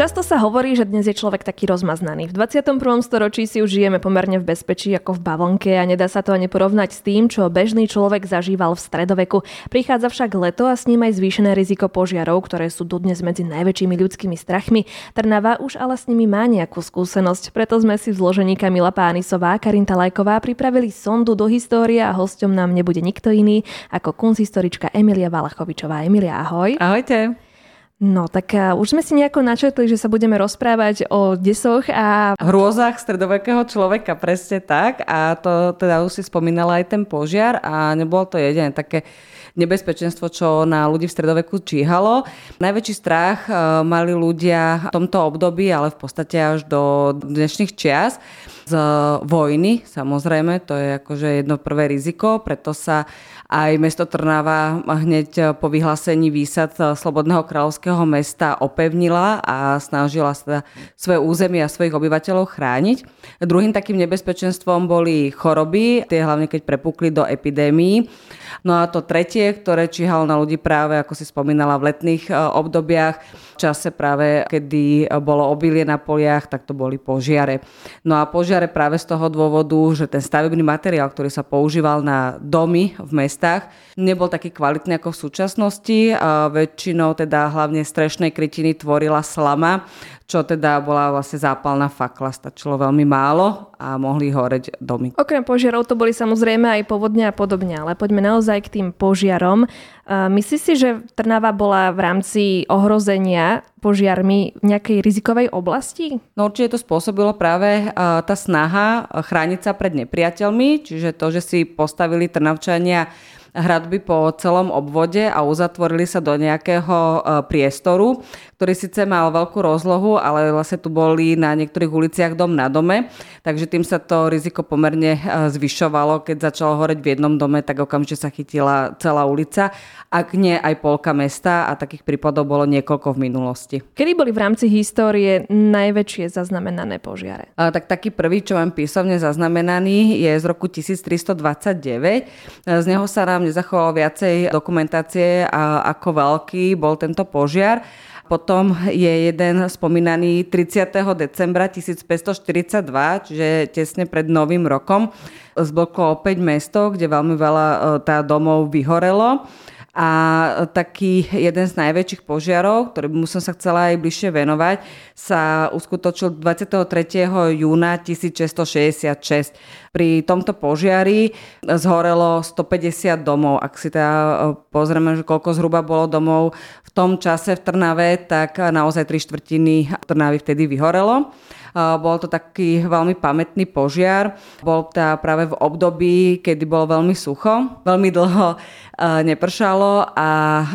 Často sa hovorí, že dnes je človek taký rozmaznaný. V 21. storočí si už žijeme pomerne v bezpečí ako v bavlnke a nedá sa to ani porovnať s tým, čo bežný človek zažíval v stredoveku. Prichádza však leto a s ním aj zvýšené riziko požiarov, ktoré sú dodnes medzi najväčšími ľudskými strachmi. Trnava už ale s nimi má nejakú skúsenosť, preto sme si zložení Kamila Pánisová a Karinta Lajková pripravili sondu do histórie a hosťom nám nebude nikto iný ako kunzhistorička Emilia Valachovičová. Emilia, ahoj. Ahojte. No, tak uh, už sme si nejako načetli, že sa budeme rozprávať o desoch a... Hrôzach stredovekého človeka, presne tak. A to teda už si spomínala aj ten požiar a nebolo to jediné také nebezpečenstvo, čo na ľudí v stredoveku číhalo. Najväčší strach uh, mali ľudia v tomto období, ale v podstate až do dnešných čias z vojny, samozrejme, to je akože jedno prvé riziko, preto sa aj mesto Trnava hneď po vyhlásení výsad Slobodného kráľovského mesta opevnila a snažila sa svoje územie a svojich obyvateľov chrániť. Druhým takým nebezpečenstvom boli choroby, tie hlavne keď prepukli do epidémií. No a to tretie, ktoré číhalo na ľudí práve, ako si spomínala, v letných e, obdobiach, v čase práve, kedy bolo obilie na poliach, tak to boli požiare. No a požiare práve z toho dôvodu, že ten stavebný materiál, ktorý sa používal na domy v mestách, nebol taký kvalitný ako v súčasnosti. Väčšinou teda hlavne strešnej krytiny tvorila slama, čo teda bola vlastne zápalná fakla. Stačilo veľmi málo a mohli horeť domy. Okrem požiarov to boli samozrejme aj povodne a podobne, ale poďme naozaj k tým požiarom. Myslíš si, že Trnava bola v rámci ohrozenia požiarmi v nejakej rizikovej oblasti? No určite to spôsobilo práve tá snaha chrániť sa pred nepriateľmi, čiže to, že si postavili Trnavčania hradby po celom obvode a uzatvorili sa do nejakého e, priestoru, ktorý síce mal veľkú rozlohu, ale vlastne tu boli na niektorých uliciach dom na dome, takže tým sa to riziko pomerne e, zvyšovalo. Keď začalo horeť v jednom dome, tak okamžite sa chytila celá ulica, ak nie aj polka mesta a takých prípadov bolo niekoľko v minulosti. Kedy boli v rámci histórie najväčšie zaznamenané požiare? A, tak taký prvý, čo mám písomne zaznamenaný, je z roku 1329. Z neho sa nám nezachovalo viacej dokumentácie, ako veľký bol tento požiar. Potom je jeden spomínaný 30. decembra 1542, čiže tesne pred Novým rokom. Zbloklo opäť mesto, kde veľmi veľa e, tá domov vyhorelo. A taký jeden z najväčších požiarov, ktorý by som sa chcela aj bližšie venovať, sa uskutočil 23. júna 1666. Pri tomto požiari zhorelo 150 domov. Ak si teda e, pozrieme, že koľko zhruba bolo domov v tom čase v Trnave, tak naozaj tri štvrtiny Trnavy vtedy vyhorelo. Bol to taký veľmi pamätný požiar. Bol to práve v období, kedy bolo veľmi sucho, veľmi dlho nepršalo a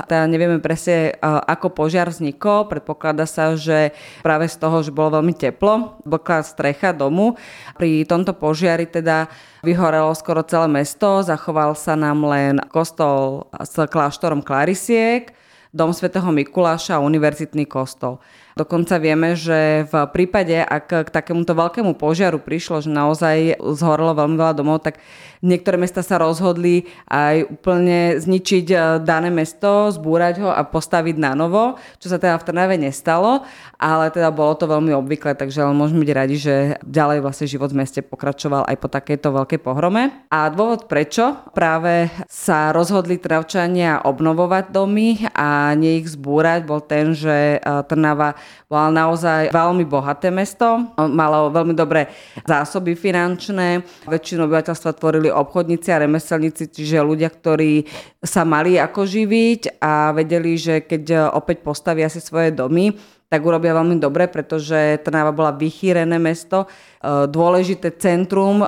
teda nevieme presne, ako požiar vznikol. Predpokladá sa, že práve z toho, že bolo veľmi teplo, bola strecha domu. Pri tomto požiari teda vyhorelo skoro celé mesto, zachoval sa nám len kostol s kláštorom Klarisiek, dom svätého Mikuláša a univerzitný kostol. Dokonca vieme, že v prípade, ak k takémuto veľkému požiaru prišlo, že naozaj zhorelo veľmi veľa domov, tak niektoré mesta sa rozhodli aj úplne zničiť e, dané mesto, zbúrať ho a postaviť na novo, čo sa teda v Trnave nestalo, ale teda bolo to veľmi obvyklé, takže môžeme byť radi, že ďalej vlastne život v meste pokračoval aj po takejto veľkej pohrome. A dôvod prečo práve sa rozhodli Trnavčania obnovovať domy a nie ich zbúrať, bol ten, že e, Trnava bola naozaj veľmi bohaté mesto, malo veľmi dobré zásoby finančné, väčšinu obyvateľstva tvorili obchodníci a remeselníci, čiže ľudia, ktorí sa mali ako živiť a vedeli, že keď opäť postavia si svoje domy, tak urobia veľmi dobre, pretože Trnava bola vychýrené mesto, e, dôležité centrum e,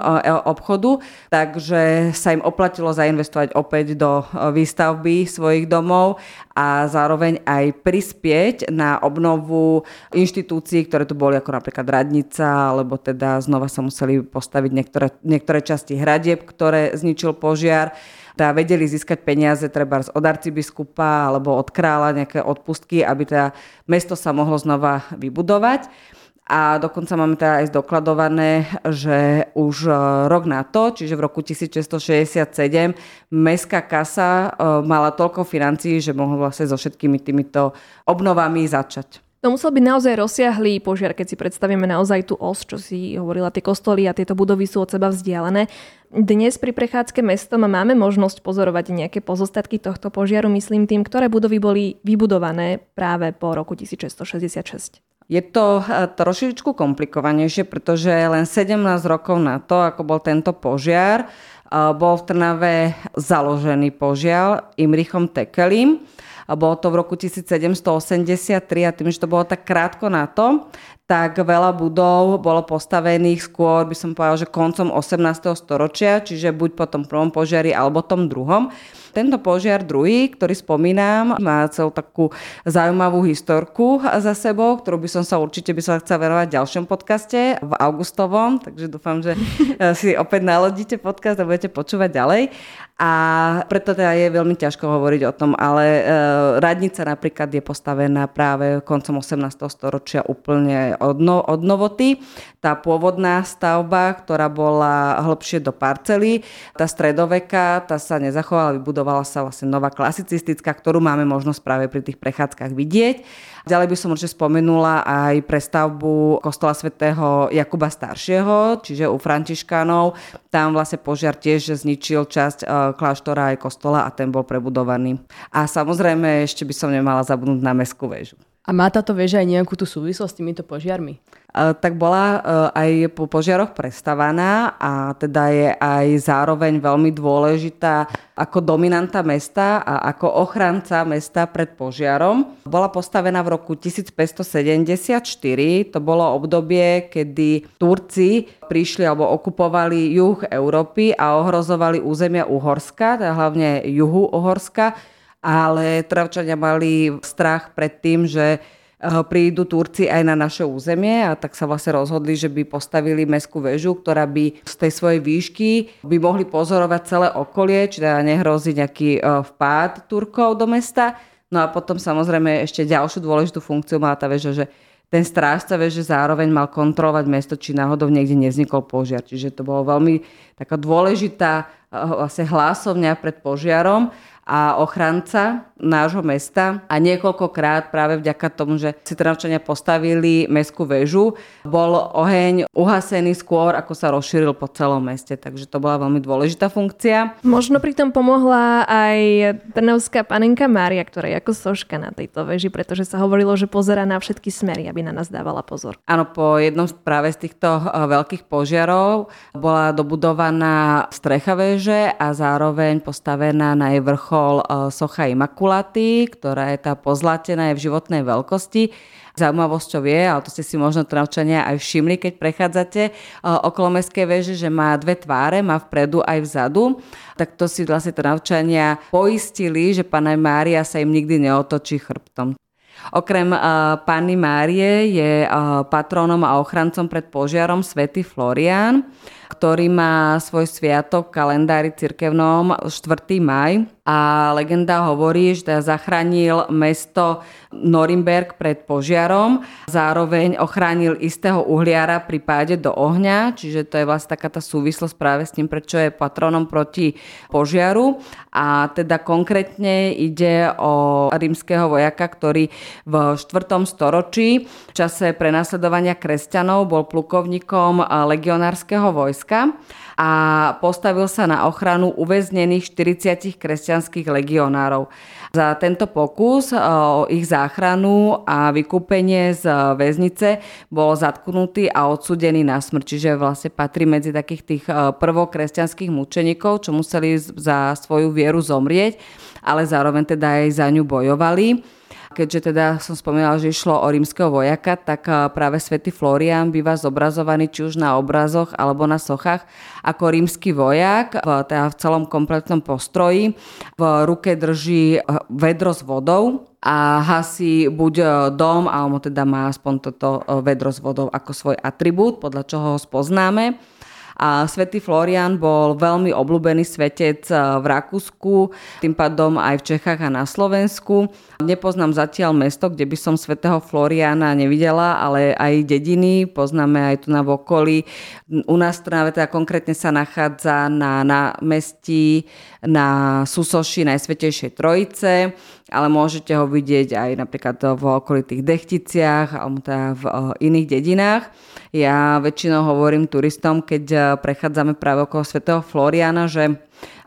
obchodu, takže sa im oplatilo zainvestovať opäť do e, výstavby svojich domov a zároveň aj prispieť na obnovu inštitúcií, ktoré tu boli ako napríklad radnica, alebo teda znova sa museli postaviť niektoré, niektoré časti hradieb, ktoré zničil požiar teda vedeli získať peniaze treba od arcibiskupa alebo od kráľa nejaké odpustky, aby teda mesto sa mohlo znova vybudovať. a dokonca máme teda aj zdokladované, že už e, rok na to, čiže v roku 1667, mestská kasa e, mala toľko financií, že mohla vlastne so všetkými týmito obnovami začať. To musel byť naozaj rozsiahlý požiar, keď si predstavíme naozaj tú os, čo si hovorila, tie kostoly a tieto budovy sú od seba vzdialené. Dnes pri prechádzke mestom máme možnosť pozorovať nejaké pozostatky tohto požiaru, myslím tým, ktoré budovy boli vybudované práve po roku 1666. Je to eh, trošičku komplikovanejšie, pretože len 17 rokov na to, ako bol tento požiar, eh, bol v Trnave založený požiar Imrichom Tekelim. Bolo to v roku 1783 a tým, že to bolo tak krátko na to, tak veľa budov bolo postavených skôr, by som povedal, že koncom 18. storočia, čiže buď po tom prvom požiari alebo tom druhom. Tento požiar druhý, ktorý spomínam, má celú takú zaujímavú historku za sebou, ktorú by som sa určite by som chcela venovať v ďalšom podcaste v augustovom, takže dúfam, že si opäť nalodíte podcast a budete počúvať ďalej. A preto teda je veľmi ťažko hovoriť o tom, ale e, radnica napríklad je postavená práve koncom 18. storočia úplne od, no, od novoty. Tá pôvodná stavba, ktorá bola hlbšie do parcely, tá stredoveka, tá sa nezachovala, vybudovala sa vlastne nová klasicistická, ktorú máme možnosť práve pri tých prechádzkach vidieť. Ďalej by som určite spomenula aj prestavbu kostola svätého Jakuba Staršieho, čiže u Františkánov. Tam vlastne požiar tiež zničil časť e, kláštora aj kostola a ten bol prebudovaný. A samozrejme ešte by som nemala zabudnúť na meskú väžu. A má táto väža aj nejakú tú súvislosť s týmito požiarmi? tak bola aj po požiaroch prestavaná a teda je aj zároveň veľmi dôležitá ako dominanta mesta a ako ochranca mesta pred požiarom. Bola postavená v roku 1574, to bolo obdobie, kedy Turci prišli alebo okupovali juh Európy a ohrozovali územia Uhorska, teda hlavne juhu Uhorska ale Travčania mali strach pred tým, že eh, prídu Turci aj na naše územie a tak sa vlastne rozhodli, že by postavili meskú väžu, ktorá by z tej svojej výšky by mohli pozorovať celé okolie, či teda nehrozí nejaký eh, vpád Turkov do mesta. No a potom samozrejme ešte ďalšiu dôležitú funkciu mala tá väža, že ten strážca veže zároveň mal kontrolovať mesto, či náhodou niekde nevznikol požiar. Čiže to bolo veľmi taká dôležitá eh, vlastne hlásovňa pred požiarom a ochranca nášho mesta a niekoľkokrát práve vďaka tomu, že si Trnavčania postavili mestskú väžu, bol oheň uhasený skôr, ako sa rozšíril po celom meste, takže to bola veľmi dôležitá funkcia. Možno pri tom pomohla aj Trnavská panenka Mária, ktorá je ako soška na tejto väži, pretože sa hovorilo, že pozera na všetky smery, aby na nás dávala pozor. Áno, po jednom práve z týchto eh, veľkých požiarov bola dobudovaná strecha väže a zároveň postavená na jej vrchol vrchol e, socha Imakulaty, ktorá je tá pozlatená, je v životnej veľkosti. Zaujímavosťou je, ale to ste si možno Trnavčania aj všimli, keď prechádzate e, okolo Mestskej veže, že má dve tváre, má vpredu aj vzadu. Tak to si vlastne Trnavčania poistili, že pána Mária sa im nikdy neotočí chrbtom. Okrem uh, Panny Márie je uh, patrónom a ochrancom pred požiarom svätý Florian, ktorý má svoj sviatok v kalendári cirkevnom 4. maj a legenda hovorí, že teda zachránil mesto Norimberg pred požiarom, zároveň ochránil istého uhliara pri páde do ohňa, čiže to je vlastne taká tá súvislosť práve s tým, prečo je patronom proti požiaru. A teda konkrétne ide o rímskeho vojaka, ktorý v 4. storočí v čase prenasledovania kresťanov bol plukovníkom legionárskeho vojska a postavil sa na ochranu uväznených 40 kresťanských legionárov. Za tento pokus e, o ich záchranu a vykúpenie z väznice bol zatknutý a odsudený na smrť, čiže vlastne patrí medzi takých tých e, prvokresťanských mučeníkov, čo museli za svoju vieru zomrieť, ale zároveň teda aj za ňu bojovali keďže teda som spomínala, že išlo o rímskeho vojaka, tak práve svätý Florian býva zobrazovaný či už na obrazoch alebo na sochách ako rímsky vojak v, teda v celom kompletnom postroji. V ruke drží vedro s vodou a hasí buď e, dom, alebo teda má aspoň toto e, vedro s vodou ako svoj atribút, podľa čoho ho spoznáme A svätý Florian bol veľmi obľúbený svetec eh, v Rakúsku, tým pádom aj v Čechách a na Slovensku. Nepoznám zatiaľ mesto, kde by som svätého Floriana nevidela, ale aj dediny poznáme aj tu na okolí. U nás Trnave teda konkrétne sa nachádza na námestí na Susoši Najsvetejšej Trojice, ale môžete ho vidieť aj napríklad v okolitých Dechticiach alebo teda v eh, iných dedinách. Ja väčšinou hovorím turistom, keď eh, prechádzame práve okolo svätého Floriana, že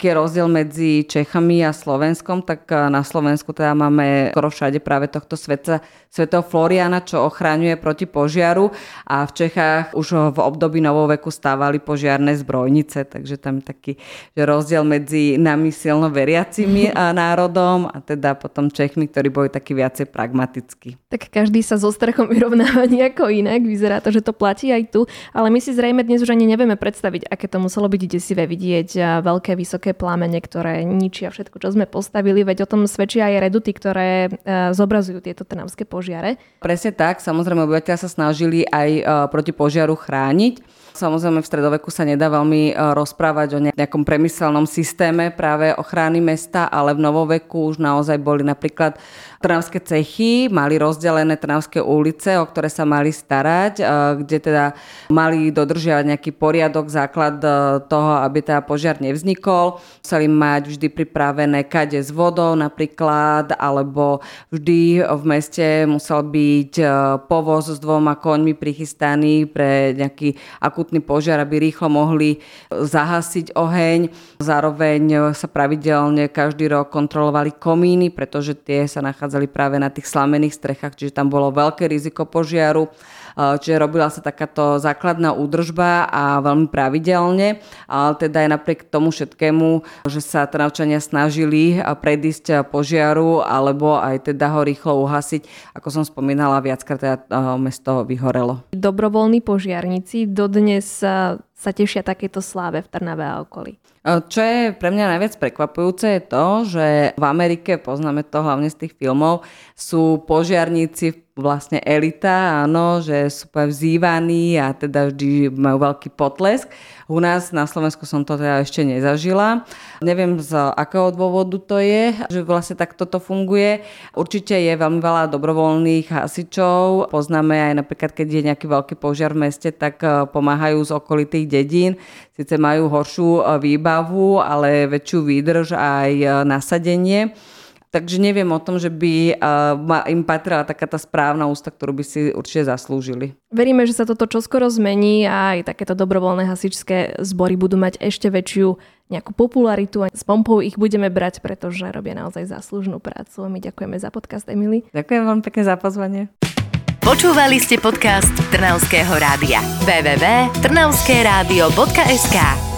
aký je rozdiel medzi Čechami a Slovenskom, tak eh, na Slovensku teda máme skoro všade práve tohto sveta, svetého Floriana, čo ochraňuje proti požiaru. A v Čechách už v období novoveku stávali požiarné zbrojnice, takže tam taký že rozdiel medzi nami silno veriacimi eh, národom a teda potom Čechmi, ktorí boli takí viacej pragmatickí. Tak každý sa so strechom vyrovnáva nejako inak, vyzerá to, že to platí aj tu, ale my si zrejme dnes už ani nevieme predstaviť, aké to muselo byť desivé vidieť veľké, vysoké plámene, ktoré ničia všetko, čo sme postavili, veď o tom svedčia aj reduty, ktoré e, zobrazujú tieto trnavské požiare. Presne tak, samozrejme obyvateľia sa snažili aj e, proti požiaru chrániť. Samozrejme v stredoveku sa nedá veľmi e, rozprávať o nejakom premyselnom systéme práve ochrany mesta, ale v novoveku už naozaj boli napríklad Trnavské cechy mali rozdelené Trnavské ulice, o ktoré sa mali starať, kde teda mali dodržiavať nejaký poriadok, základ toho, aby teda požiar nevznikol. Museli mať vždy pripravené kade s vodou napríklad, alebo vždy v meste musel byť povoz s dvoma koňmi prichystaný pre nejaký akutný požiar, aby rýchlo mohli zahasiť oheň. Zároveň sa pravidelne každý rok kontrolovali komíny, pretože tie sa nachádzali práve na tých slamených strechách, čiže tam bolo veľké riziko požiaru. Čiže robila sa takáto základná údržba a veľmi pravidelne, ale teda aj napriek tomu všetkému, že sa Trnavčania snažili predísť požiaru alebo aj teda ho rýchlo uhasiť, ako som spomínala, viackrát teda mesto vyhorelo. Dobrovoľní požiarníci dodnes sa tešia takéto sláve v Trnave a okolí. Čo je pre mňa najviac prekvapujúce je to, že v Amerike, poznáme to hlavne z tých filmov, sú požiarníci vlastne elita, áno, že sú vzývaní a teda vždy majú veľký potlesk. U nás na Slovensku som to teda ešte nezažila. Neviem z akého dôvodu to je, že vlastne tak toto funguje. Určite je veľmi veľa dobrovoľných hasičov. Poznáme aj napríklad, keď je nejaký veľký požiar v meste, tak eh, pomáhajú z okolitých dedín. Sice majú horšiu eh, výbavu, ale väčšiu výdrž aj eh, nasadenie. Takže neviem o tom, že by im patrila taká tá správna ústa, ktorú by si určite zaslúžili. Veríme, že sa toto čoskoro zmení a aj takéto dobrovoľné hasičské zbory budú mať ešte väčšiu nejakú popularitu a s pompou ich budeme brať, pretože robia naozaj záslužnú prácu. My ďakujeme za podcast, Emily. Ďakujem vám pekne za pozvanie. Počúvali ste podcast Trnavského rádia. www.trnavskeradio.sk